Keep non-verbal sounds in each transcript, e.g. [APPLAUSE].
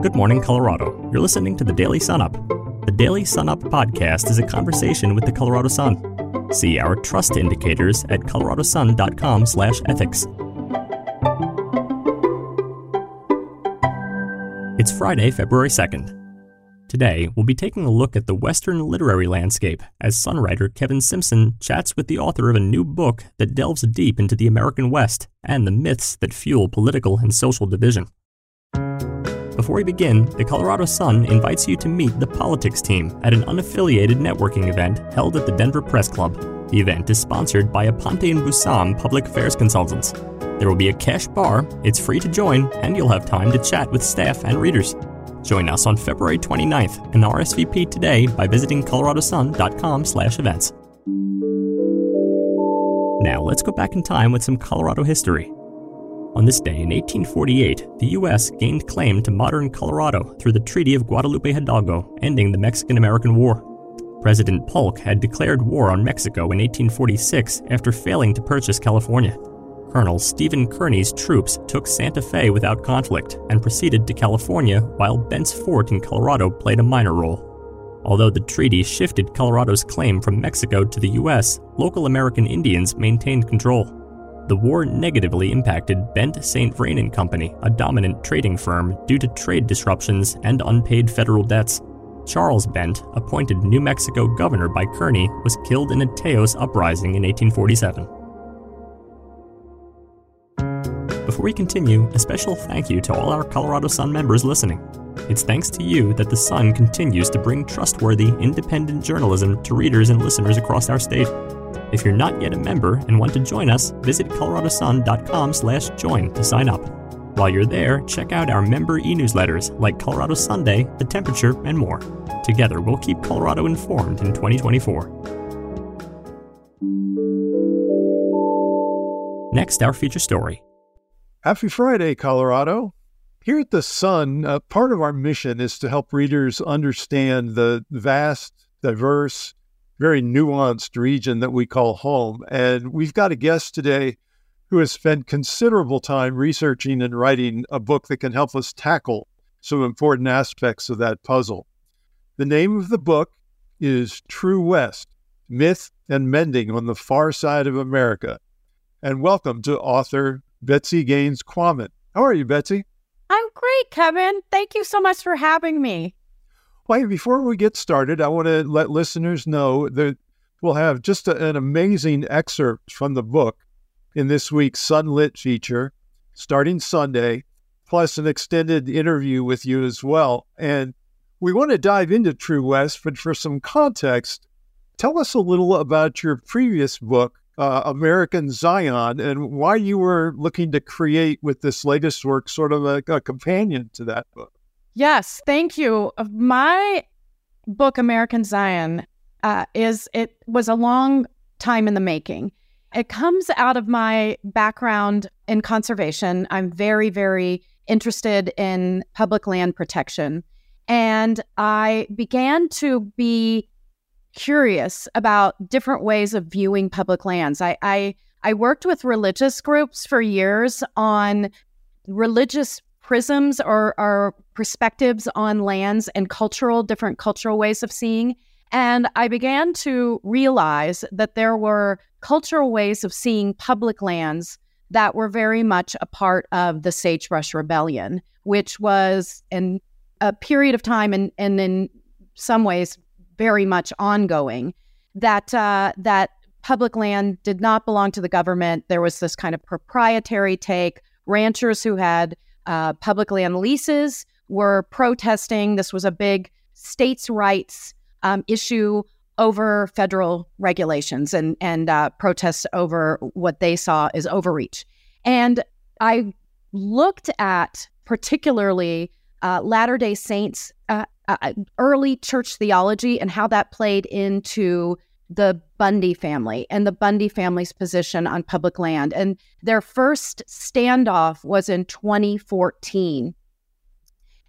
Good morning, Colorado. You're listening to the Daily Sun Up. The Daily Sun Up podcast is a conversation with the Colorado Sun. See our trust indicators at coloradosun.com/ethics. It's Friday, February 2nd. Today, we'll be taking a look at the Western literary landscape as Sun writer Kevin Simpson chats with the author of a new book that delves deep into the American West and the myths that fuel political and social division. Before we begin, the Colorado Sun invites you to meet the politics team at an unaffiliated networking event held at the Denver Press Club. The event is sponsored by Aponte and Busam Public Affairs Consultants. There will be a cash bar, it's free to join, and you'll have time to chat with staff and readers. Join us on February 29th and RSVP today by visiting coloradosun.com/events. Now, let's go back in time with some Colorado history. On this day in 1848, the U.S. gained claim to modern Colorado through the Treaty of Guadalupe Hidalgo, ending the Mexican American War. President Polk had declared war on Mexico in 1846 after failing to purchase California. Colonel Stephen Kearny's troops took Santa Fe without conflict and proceeded to California while Bent's Fort in Colorado played a minor role. Although the treaty shifted Colorado's claim from Mexico to the U.S., local American Indians maintained control. The war negatively impacted Bent St. Vrain and Company, a dominant trading firm, due to trade disruptions and unpaid federal debts. Charles Bent, appointed New Mexico governor by Kearny, was killed in a Taos uprising in 1847. Before we continue, a special thank you to all our Colorado Sun members listening. It's thanks to you that the Sun continues to bring trustworthy, independent journalism to readers and listeners across our state. If you're not yet a member and want to join us, visit coloradosun.com/join to sign up. While you're there, check out our member e-newsletters like Colorado Sunday, The Temperature, and more. Together, we'll keep Colorado informed in 2024. Next, our feature story. Happy Friday, Colorado. Here at the Sun, uh, part of our mission is to help readers understand the vast, diverse, very nuanced region that we call home. And we've got a guest today who has spent considerable time researching and writing a book that can help us tackle some important aspects of that puzzle. The name of the book is True West Myth and Mending on the Far Side of America. And welcome to author Betsy Gaines Quammen. How are you, Betsy? I'm great, Kevin. Thank you so much for having me. Well, before we get started, I want to let listeners know that we'll have just a, an amazing excerpt from the book in this week's Sunlit feature starting Sunday, plus an extended interview with you as well. And we want to dive into True West, but for some context, tell us a little about your previous book, uh, American Zion, and why you were looking to create with this latest work sort of a, a companion to that book. Yes, thank you. My book, American Zion, uh, is it was a long time in the making. It comes out of my background in conservation. I'm very, very interested in public land protection. And I began to be curious about different ways of viewing public lands. I, I, I worked with religious groups for years on religious prisms or, or perspectives on lands and cultural, different cultural ways of seeing. And I began to realize that there were cultural ways of seeing public lands that were very much a part of the Sagebrush Rebellion, which was in a period of time and, and in some ways very much ongoing. That uh, that public land did not belong to the government. There was this kind of proprietary take. Ranchers who had uh, public land leases were protesting. This was a big states' rights um, issue over federal regulations and and uh, protests over what they saw as overreach. And I looked at particularly uh, Latter Day Saints uh, uh, early church theology and how that played into the Bundy family and the Bundy family's position on public land. And their first standoff was in 2014.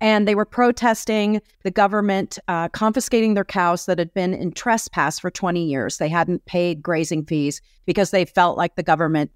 And they were protesting the government uh, confiscating their cows that had been in trespass for 20 years. They hadn't paid grazing fees because they felt like the government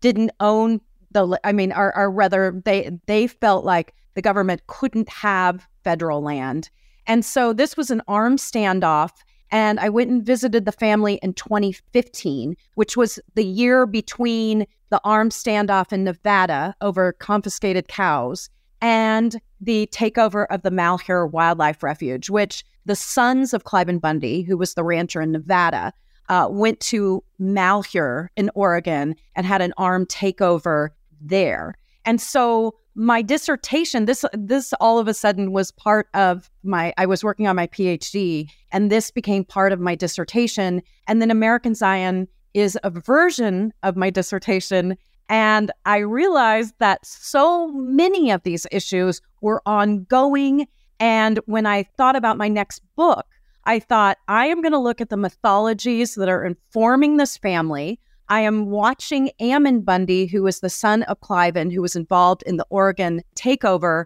didn't own the, I mean, or, or rather, they, they felt like the the government couldn't have federal land. And so this was an armed standoff. And I went and visited the family in 2015, which was the year between the armed standoff in Nevada over confiscated cows and the takeover of the Malheur Wildlife Refuge, which the sons of Cliven Bundy, who was the rancher in Nevada, uh, went to Malheur in Oregon and had an armed takeover there. And so my dissertation, this this all of a sudden was part of my I was working on my PhD and this became part of my dissertation. And then American Zion is a version of my dissertation. And I realized that so many of these issues were ongoing. And when I thought about my next book, I thought, I am going to look at the mythologies that are informing this family. I am watching Ammon Bundy, who was the son of Cliven, who was involved in the Oregon takeover,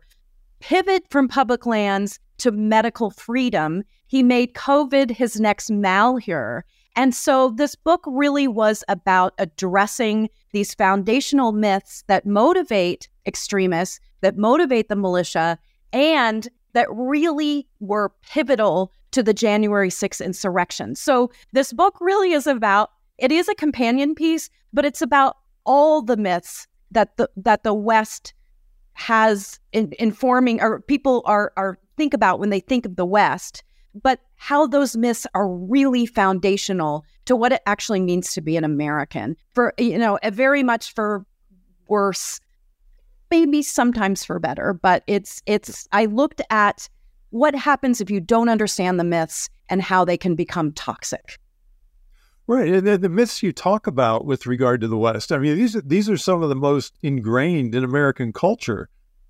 pivot from public lands to medical freedom. He made COVID his next malheur. And so this book really was about addressing these foundational myths that motivate extremists, that motivate the militia, and that really were pivotal to the January 6th insurrection. So this book really is about it is a companion piece, but it's about all the myths that the that the West has in, informing or people are are think about when they think of the West, but how those myths are really foundational to what it actually means to be an American. For you know, very much for worse, maybe sometimes for better, but it's it's I looked at what happens if you don't understand the myths and how they can become toxic. Right, and the, the, myths you talk about with regard to the West. I mean, these are these are some of the most ingrained in American culture,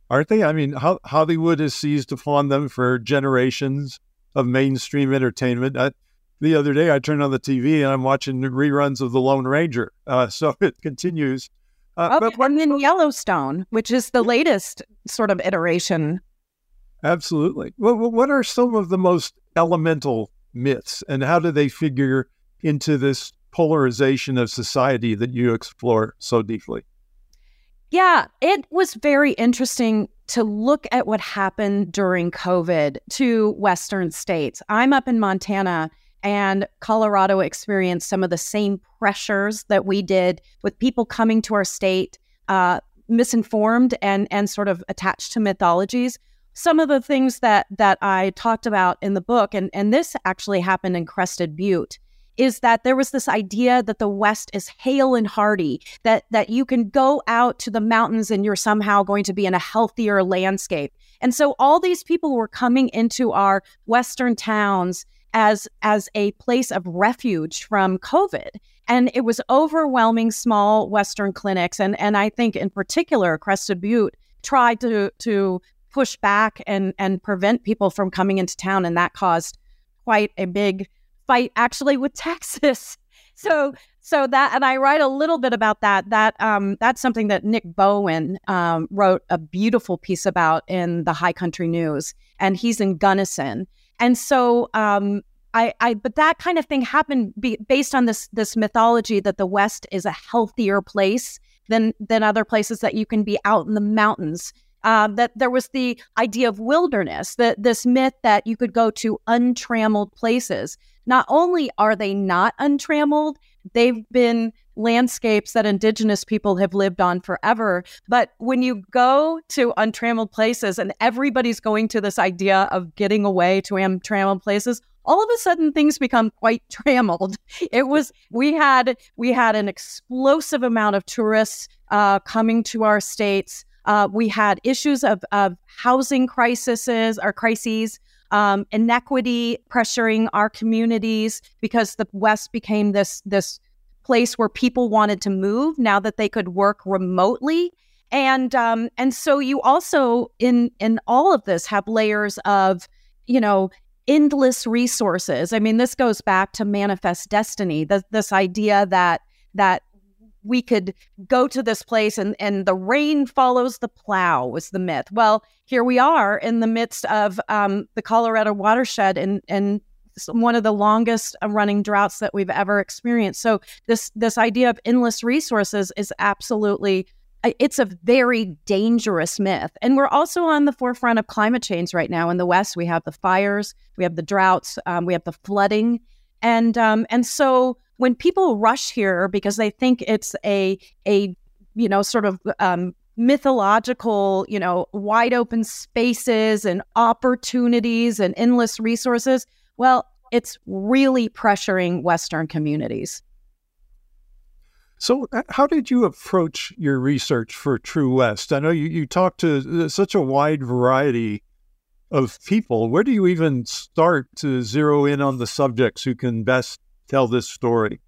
aren't they? I mean, how, Hollywood has seized upon them for generations of mainstream entertainment. I, the other day, I turned on the TV and I'm watching reruns of The Lone Ranger. Uh, so [LAUGHS] it continues. Uh, okay, but and then Yellowstone, which is the latest sort of iteration Absolutely. Well, what are some of the most elemental myths and how do they figure into this polarization of society that you explore so deeply? Yeah, it was very interesting to look at what happened during COVID to Western states. I'm up in Montana and Colorado experienced some of the same pressures that we did with people coming to our state uh, misinformed and and sort of attached to mythologies some of the things that that I talked about in the book, and and this actually happened in Crested Butte, is that there was this idea that the West is hale and hearty, that that you can go out to the mountains and you're somehow going to be in a healthier landscape. And so all these people were coming into our western towns as as a place of refuge from COVID. And it was overwhelming small Western clinics. And and I think in particular, Crested Butte tried to to push back and and prevent people from coming into town and that caused quite a big fight actually with Texas. [LAUGHS] So so that and I write a little bit about that. That um that's something that Nick Bowlin um, wrote a beautiful piece about in the High Country News, and he's in Gunnison. And so um I, I but that kind of thing happened be, based on this this mythology that the West is a healthier place than than other places that you can be out in the mountains um, that there was the idea of wilderness, that this myth that you could go to untrammeled places. Not only are they not untrammeled, they've been landscapes that indigenous people have lived on forever. But when you go to untrammeled places and everybody's going to this idea of getting away to untrammeled places, all of a sudden things become quite [LAUGHS] trammeled. It was we had we had an explosive amount of tourists uh, coming to our states. Uh, we had issues of, of housing crises or crises, um, inequity pressuring our communities because the West became this this place where people wanted to move now that they could work remotely. And um, and so you also in in all of this have layers of you know endless resources. I mean, this goes back to manifest destiny. This, this idea that that we could go to this place and, and the rain follows the plow was the myth. Well, here we are in the midst of um, the Colorado watershed and, and one of the longest uh, running droughts that we've ever experienced. So this this idea of endless resources is absolutely it's a very dangerous myth. And we're also on the forefront of climate change right now. In the West, we have the fires, we have the droughts, um, we have the flooding, and um, and so when people rush here because they think it's a a you know sort of um, mythological, you know, wide open spaces and opportunities and endless resources, well, it's really pressuring Western communities. So, uh, how did you approach your research for True West? I know you, you talked to uh, such a wide variety of people. Where do you even start to zero in on the subjects who can best tell this story?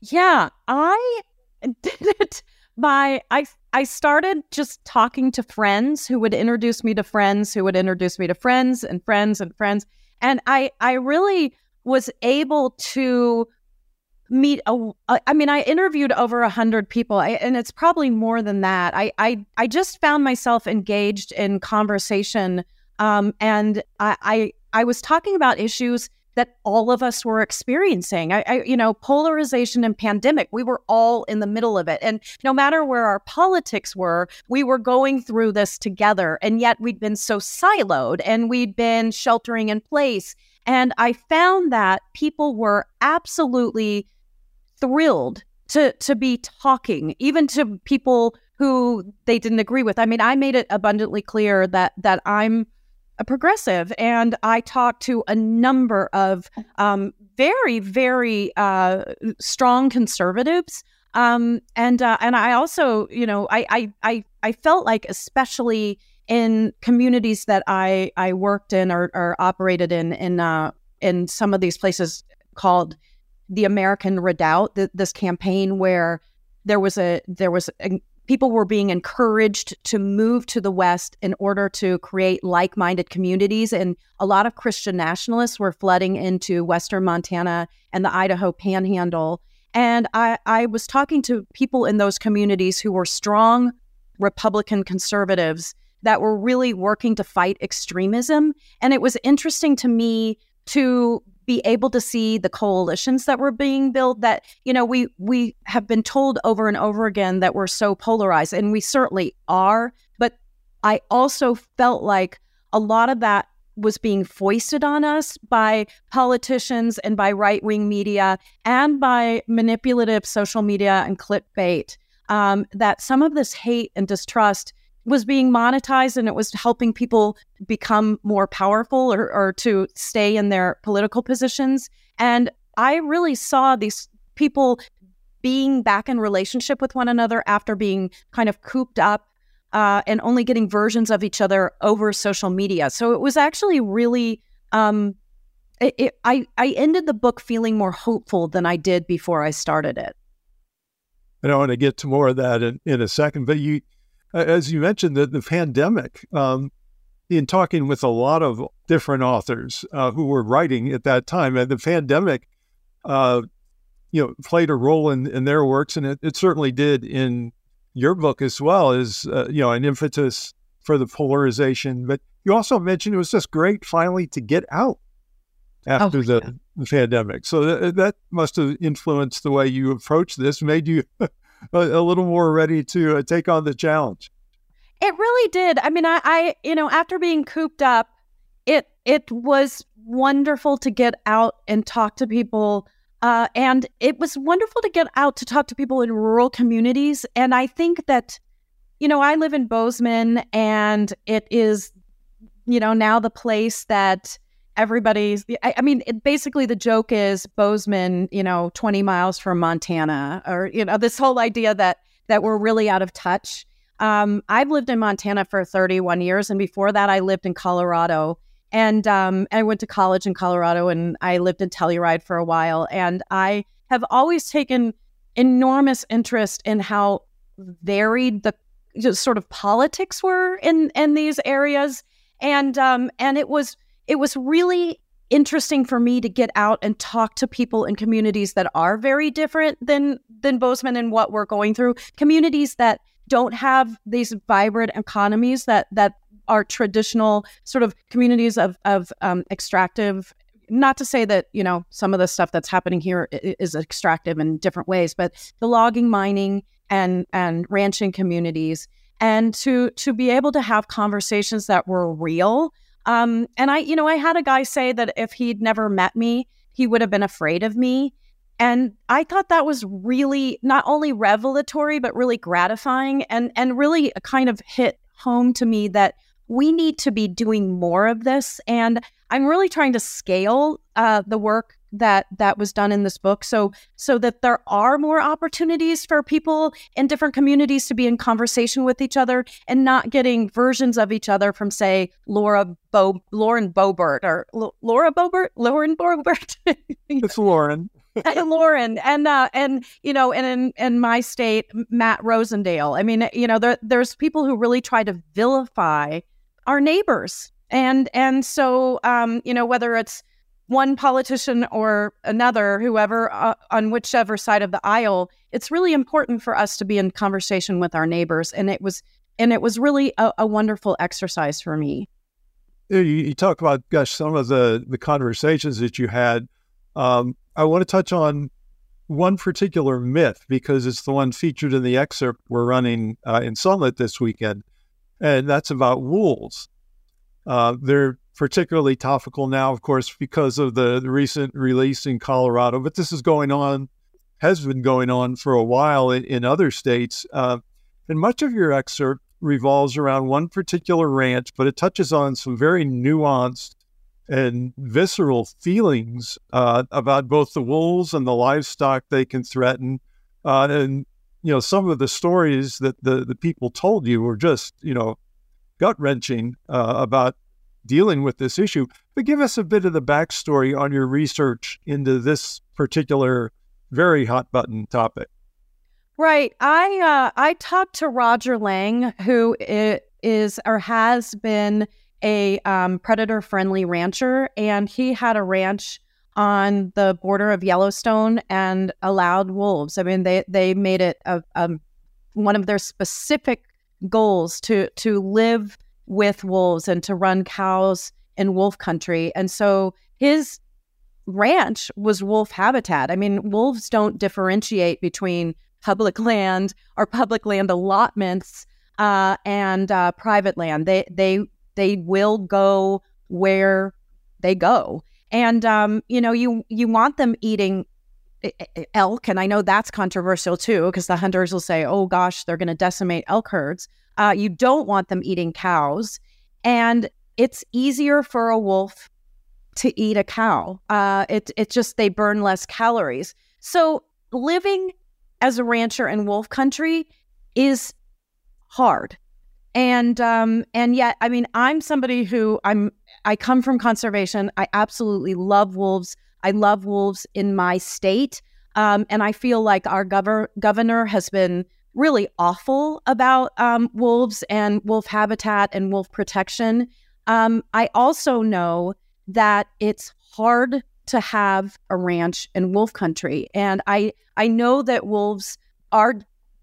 Yeah, I [LAUGHS] did it by I I started just talking to friends who would introduce me to friends who would introduce me to friends and friends and friends and I I really was able to meet a I mean I interviewed over a hundred people I, and it's probably more than that I, I I just found myself engaged in conversation um, and I, I I was talking about issues that all of us were experiencing. I, I, you know, polarization and pandemic, we were all in the middle of it. And no matter where our politics were, we were going through this together. And yet we'd been so siloed and we'd been sheltering in place. And I found that people were absolutely thrilled to to be talking, even to people who they didn't agree with. I mean, I made it abundantly clear that that I'm a progressive, and I talked to a number of um, very, very uh, strong conservatives. Um, and uh, and I also, you know, I, I I I felt like, especially in communities that I I worked in or, or operated in in uh, in some of these places called the American Redoubt, th- this campaign where there was a there was a, people were being encouraged to move to the West in order to create like minded communities. And a lot of Christian nationalists were flooding into Western Montana and the Idaho panhandle. And I, I was talking to people in those communities who were strong Republican conservatives that were really working to fight extremism. And it was interesting to me to be able to see the coalitions that were being built that you know we we have been told over and over again that we're so polarized and we certainly are but i also felt like a lot of that was being foisted on us by politicians and by right-wing media and by manipulative social media and clickbait um, that some of this hate and distrust was being monetized and it was helping people become more powerful or, or to stay in their political positions. And I really saw these people being back in relationship with one another after being kind of cooped up uh, and only getting versions of each other over social media. So it was actually really. Um, it, it, I I ended the book feeling more hopeful than I did before I started it. And I want to get to more of that in, in a second, but you as you mentioned, the, the pandemic, um, in talking with a lot of different authors uh, who were writing at that time, and the pandemic, uh, you know, played a role in, in their works, and it, it certainly did in your book as well as uh, you know an impetus for the polarization. But you also mentioned it was just great finally to get out after oh, the, yeah. the, pandemic. So th- that must have influenced the way you approach this, made you [LAUGHS] a, a little more ready to uh, take on the challenge. It really did. I mean, I, I, you know, after being cooped up, it it was wonderful to get out and talk to people. Uh, and it was wonderful to get out to talk to people in rural communities. And I think that, you know, I live in Bozeman and it is, you know, now the place that everybody's I, I, mean it, basically the joke is bozeman you know 20 miles from montana or you know this whole idea that that we're really out of touch. Um, i've lived in montana for 31 years and before that i lived in colorado. And um, i went to college in colorado and i lived in telluride for a while. And i have always taken enormous interest in how varied the sort of politics were in in these areas. And um, and it was it was really interesting for me to get out and talk to people in communities that are very different than than Bozeman and what we're going through. Communities that don't have these vibrant economies that that are traditional sort of communities of of um, extractive. Not to say that you know some of the stuff that's happening here is extractive in different ways, but the logging, mining, and and ranching communities and to to be able to have conversations that were real um, and i you know i had a guy say that if he'd never met me he would have been afraid of me. And i thought that was really not only revelatory but really gratifying and and really kind of hit home to me that we need to be doing more of this. And i'm really trying to scale uh, the work that that was done in this book. So so that there are more opportunities for people in different communities to be in conversation with each other and not getting versions of each other from say Laura Bo Lauren Boebert or L- Laura Boebert Lauren Boebert [LAUGHS] it's Lauren. And Lauren. And uh and you know and in in my state Matt Rosendale. I mean you know there, there's people who really try to vilify our neighbors. And and so um you know whether it's one politician or another, whoever uh, on whichever side of the aisle, it's really important for us to be in conversation with our neighbors, and it was and it was really a, a wonderful exercise for me. You, you, talk about gosh, some of the the conversations that you had. Um, I want to touch on one particular myth because it's the one featured in the excerpt we're running uh, in Sunlit this weekend, and that's about wolves. Uh, they're particularly topical now, of course, because of the, recent release in Colorado. But this is going on, has been going on for a while in, in other states. Uh, and much of your excerpt revolves around one particular ranch, but it touches on some very nuanced and visceral feelings uh, about both the wolves and the livestock they can threaten. Uh, and, you know, some of the stories that the, the people told you were just, you know, gut wrenching uh, about dealing with this issue. But give us a bit of the backstory on your research into this particular very hot button topic. Right. I uh, I talked to Roger Lang, who is or has been a um, predator friendly rancher, and he had a ranch on the border of Yellowstone and allowed wolves. I mean, they they made it a, a one of their specific goals to to live with wolves and to run cows in wolf country. And so his ranch was wolf habitat. I mean, wolves don't differentiate between public [LAUGHS] land or public land allotments uh, and uh, private land. They they they will go where they go, and um, you know you you want them eating elk, and I know that's controversial too because the hunters will say, "Oh gosh, they're going to decimate elk herds." Uh, you don't want them eating cows. And it's easier for a wolf to eat a cow. Uh, it, it just, they burn less calories. So living as a rancher in wolf country is hard. And um, and yet, I mean, I'm somebody who I'm I come from conservation. I absolutely love wolves. I love wolves in my state. Um, and I feel like our gover- governor has been really awful about um, wolves and wolf habitat and wolf protection. Um, I also know that it's hard to have a ranch in wolf country, and I I know that wolves are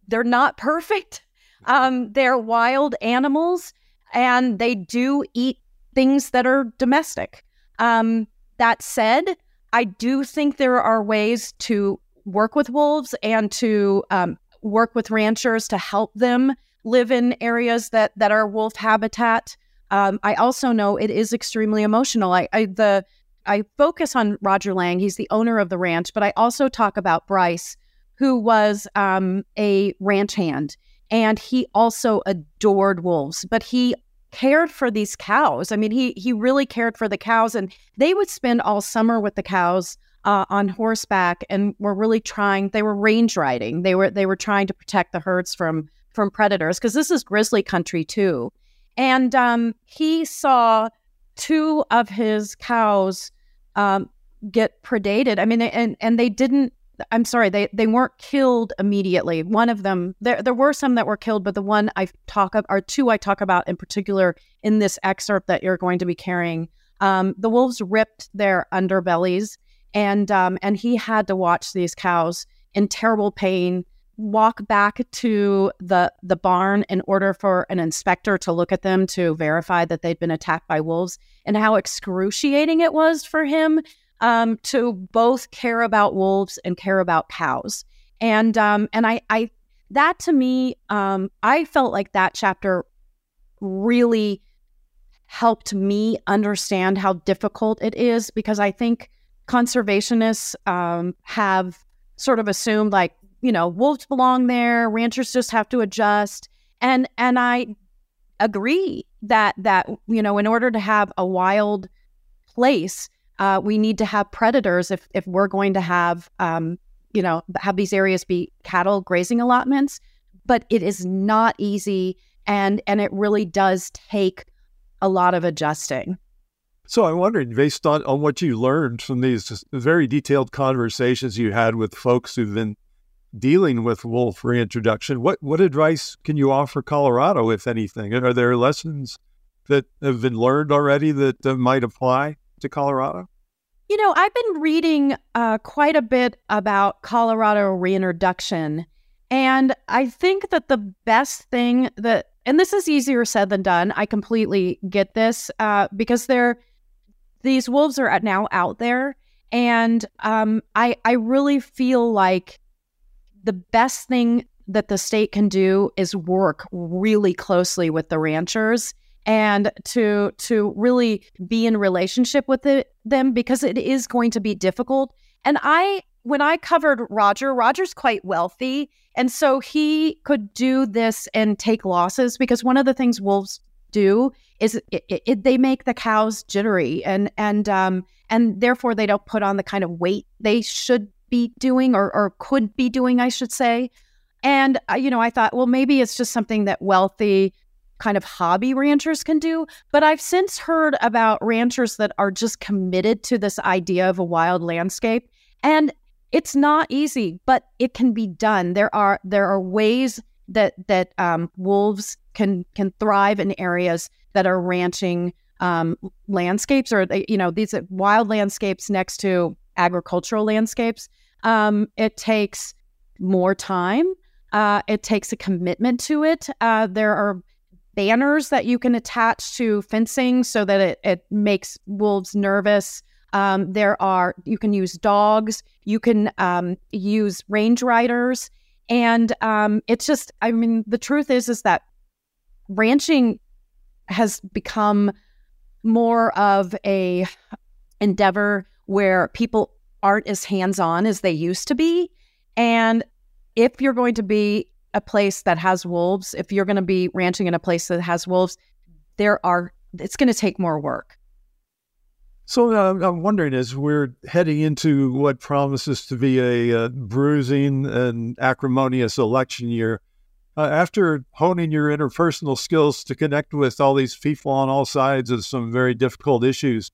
they're not perfect. Um, they're wild animals, and they do eat things that are domestic. Um, that said, I do think there are ways to work with wolves and to um, work with ranchers to help them live in areas that that are wolf habitat. Um, I also know it is extremely emotional. I, I the I focus on Roger Lang. He's the owner of the ranch, but I also talk about Bryce, who was um, a ranch hand, and he also adored wolves. But he cared for these cows. I mean, he he really cared for the cows, and they would spend all summer with the cows uh, on horseback and were really trying. They were range riding. They were they were trying to protect the herds from from predators because this is grizzly country too. And um, he saw two of his cows um, get predated. I mean, and and they didn't. I'm sorry, they they weren't killed immediately. One of them, there there were some that were killed, but the one I talk of, or two I talk about in particular in this excerpt that you're going to be carrying, um, the wolves ripped their underbellies and um, and he had to watch these cows in terrible pain walk back to the the barn in order for an inspector to look at them to verify that they'd been attacked by wolves and how excruciating it was for him um, to both care about wolves and care about cows. And um, and I, I that to me, um, I felt like that chapter really helped me understand how difficult it is because I think conservationists um, have sort of assumed like you know wolves belong there, ranchers just have to adjust, and and I agree that that you know in order to have a wild place, uh, we need to have predators if if we're going to have um, you know have these areas be cattle grazing allotments. But it is not easy, and and it really does take a lot of adjusting. So I'm wondering, based on, on what you learned from these very detailed conversations you had with folks who've been dealing with wolf reintroduction, what, what advice can you offer Colorado, if anything? Are there lessons that have been learned already that, that might apply to Colorado? You know, I've been reading uh, quite a bit about Colorado reintroduction. And I think that the best thing that, and this is easier said than done, I completely get this uh, because they're, these wolves are now out there. And um, I, I really feel like the best thing that the state can do is work really closely with the ranchers and to to really be in relationship with it, them because it is going to be difficult. And I when I covered Roger, Roger's quite wealthy, and so he could do this and take losses because one of the things wolves do is it, it, it, they make the cows jittery and and um and therefore they don't put on the kind of weight they should be doing or, or could be doing, I should say. And, uh, you know, I thought, well, maybe it's just something that wealthy kind of hobby ranchers can do. But I've since heard about ranchers that are just committed to this idea of a wild landscape. And it's not easy, but it can be done. There are there are ways that that um, wolves can can thrive in areas that are ranching um, landscapes, or you know these wild landscapes next to agricultural landscapes. Um, it takes more time. Uh, it takes a commitment to it. Uh, there are banners that you can attach to fencing so that it, it makes wolves nervous. Um, there are you can use dogs. You can um, use range riders, and um, it's just. I mean, the truth is is that ranching has become more of a endeavor where people aren't as hands on as they used to be. And if you're going to be a place that has wolves, if you're going to be ranching in a place that has wolves, there are, it's going to take more work. So uh, I'm wondering, as we're heading into what promises to be a uh, bruising and acrimonious election year, uh, after honing your interpersonal skills to connect with all these people on all sides of some very difficult issues,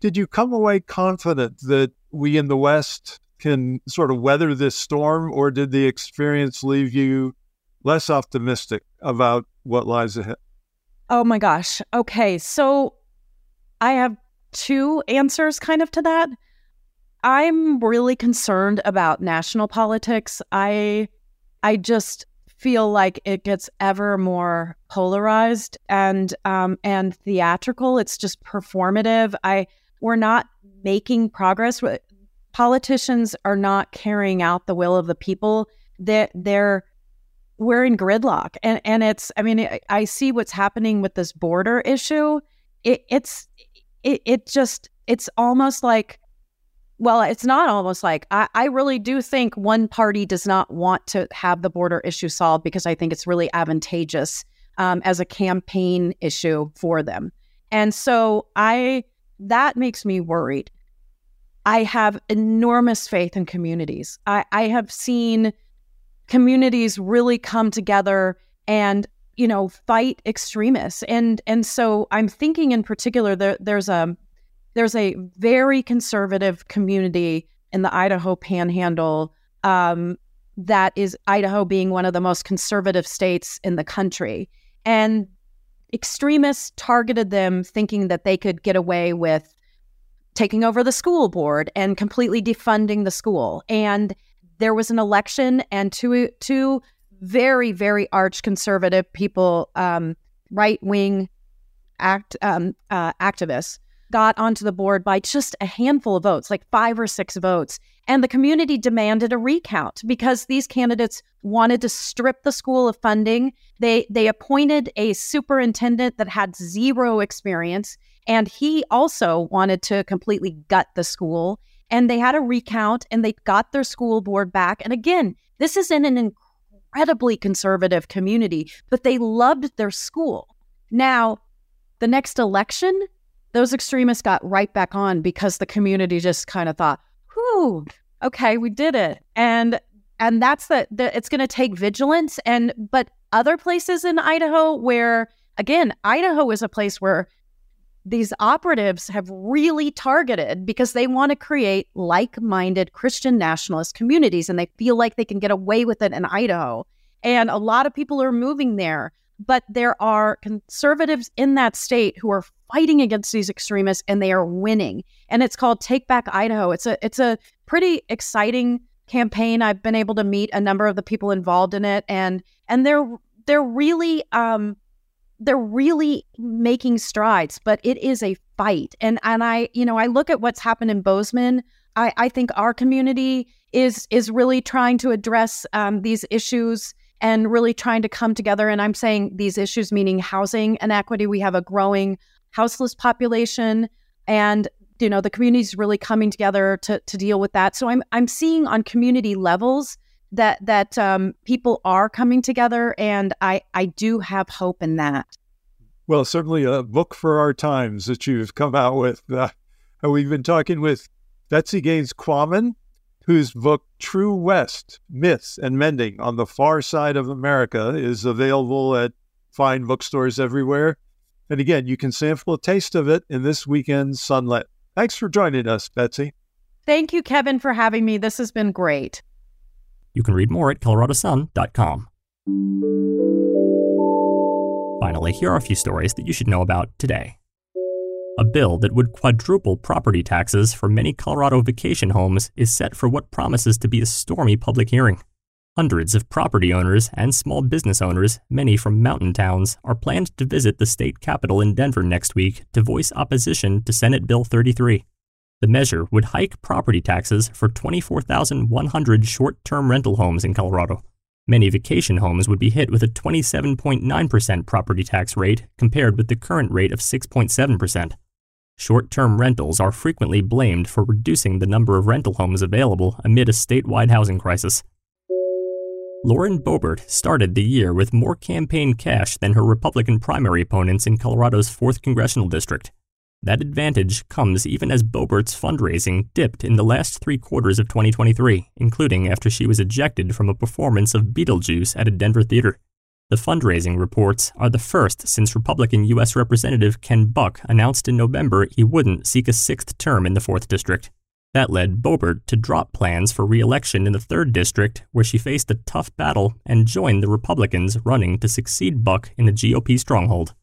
did you come away confident that we in the West can sort of weather this storm, or did the experience leave you less optimistic about what lies ahead? Oh my gosh. Okay. So I have two answers kind of to that. I'm really concerned about national politics. I I just feel like it gets ever more polarized and um, and theatrical. It's just performative. I we're not making progress. Politicians are not carrying out the will of the people. That they're, we're in gridlock, and and it's. I mean, I, I see what's happening with this border issue. It, it's it, it just it's almost like well, it's not almost like I, I, really do think one party does not want to have the border issue solved because I think it's really advantageous um, as a campaign issue for them. And so I that makes me worried. I have enormous faith in communities. I, I have seen communities really come together and you know fight extremists and and so i'm thinking in particular there, there's a there's a very conservative community in the idaho panhandle um, that is idaho being one of the most conservative states in the country and extremists targeted them thinking that they could get away with taking over the school board and completely defunding the school. And there was an election, and two two very very arch conservative people, um, right wing act um, uh, activists, got onto the board by just a handful of votes, like five or six votes. And the community demanded a recount because these candidates wanted to strip the school of funding. They they appointed a superintendent that had zero experience and he also wanted to completely gut the school and they had a recount and they got their school board back. And again, this is in an incredibly conservative community, but they loved their school. Now, the next election, those extremists got right back on because the community just kind of thought, whew, okay, we did it. And and that's the, the it's going to take vigilance and but other places in Idaho where again, Idaho is a place where these operatives have really targeted because they want to create like minded Christian nationalist communities and they feel like they can get away with it in Idaho. And a lot of people are moving there. But there are conservatives in that state who are fighting against these extremists and they are winning. And it's called Take Back Idaho. It's a it's a pretty exciting campaign. I've been able to meet a number of the people involved in it and and they're they're really um they're really making strides, but it is a fight. And and I, you know, I look at what's happened in Bozeman. I, I think our community is is really trying to address um, these issues and really trying to come together. And I'm saying these issues, meaning housing inequity. We have a growing houseless population, and you know the community is really coming together to to deal with that. So I'm I'm seeing on community levels that that um, people are coming together, and I I do have hope in that. Well, certainly a book for our times that you've come out with. Uh, we've been talking with Betsy Gaines Quammen, whose book True West: Myths and Mending on the Far Side of America is available at fine bookstores everywhere. And again, you can sample a taste of it in this weekend's Sunlit. Thanks for joining us, Betsy. Thank you, Kevin, for having me. This has been great. You can read more at coloradosun.com. Finally, here are a few stories that you should know about today. A bill that would quadruple property taxes for many Colorado vacation homes is set for what promises to be a stormy public hearing. Hundreds of property owners and small business owners, many from mountain towns, are planned to visit the state capitol in Denver next week to voice opposition to Senate Bill 33. The measure would hike property taxes for 24,100 short term rental homes in Colorado. Many vacation homes would be hit with a 27.9% property tax rate compared with the current rate of 6.7%. Short term rentals are frequently blamed for reducing the number of rental homes available amid a statewide housing crisis. Lauren Boebert started the year with more campaign cash than her Republican primary opponents in Colorado's 4th Congressional District. That advantage comes even as Boebert's fundraising dipped in the last three quarters of 2023, including after she was ejected from a performance of Beetlejuice at a Denver theater. The fundraising reports are the first since Republican U.S. Representative Ken Buck announced in November he wouldn't seek a sixth term in the 4th District. That led Boebert to drop plans for re election in the 3rd District, where she faced a tough battle and joined the Republicans running to succeed Buck in the GOP stronghold.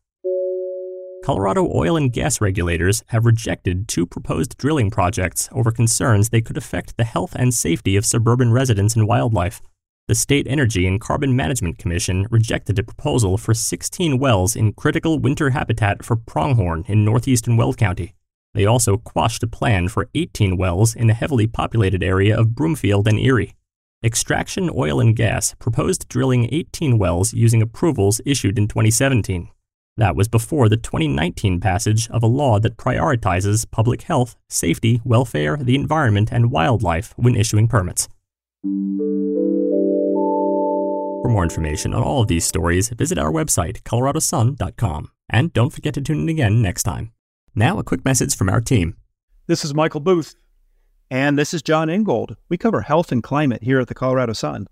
Colorado oil and gas regulators have rejected two proposed drilling projects over concerns they could affect the health and safety of suburban residents and wildlife. The State Energy and Carbon Management Commission rejected a proposal for 16 wells in critical winter habitat for pronghorn in northeastern Weld County. They also quashed a plan for 18 wells in a heavily populated area of Broomfield and Erie. Extraction Oil and Gas proposed drilling 18 wells using approvals issued in 2017. That was before the 2019 passage of a law that prioritizes public health, safety, welfare, the environment, and wildlife when issuing permits. For more information on all of these stories, visit our website, coloradosun.com. And don't forget to tune in again next time. Now, a quick message from our team. This is Michael Booth. And this is John Ingold. We cover health and climate here at the Colorado Sun.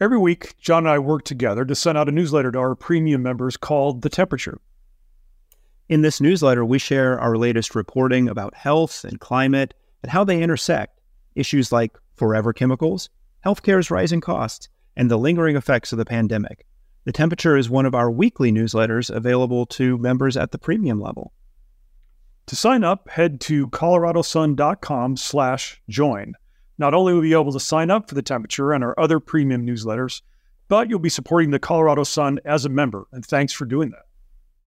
Every week, John and I work together to send out a newsletter to our premium members called The Temperature. In this newsletter, we share our latest reporting about health and climate and how they intersect issues like forever chemicals, healthcare's rising costs, and the lingering effects of the pandemic. The Temperature is one of our weekly newsletters available to members at the premium level. To sign up, head to coloradosun.com slash join. Not only will you be able to sign up for the temperature and our other premium newsletters, but you'll be supporting the Colorado Sun as a member, and thanks for doing that.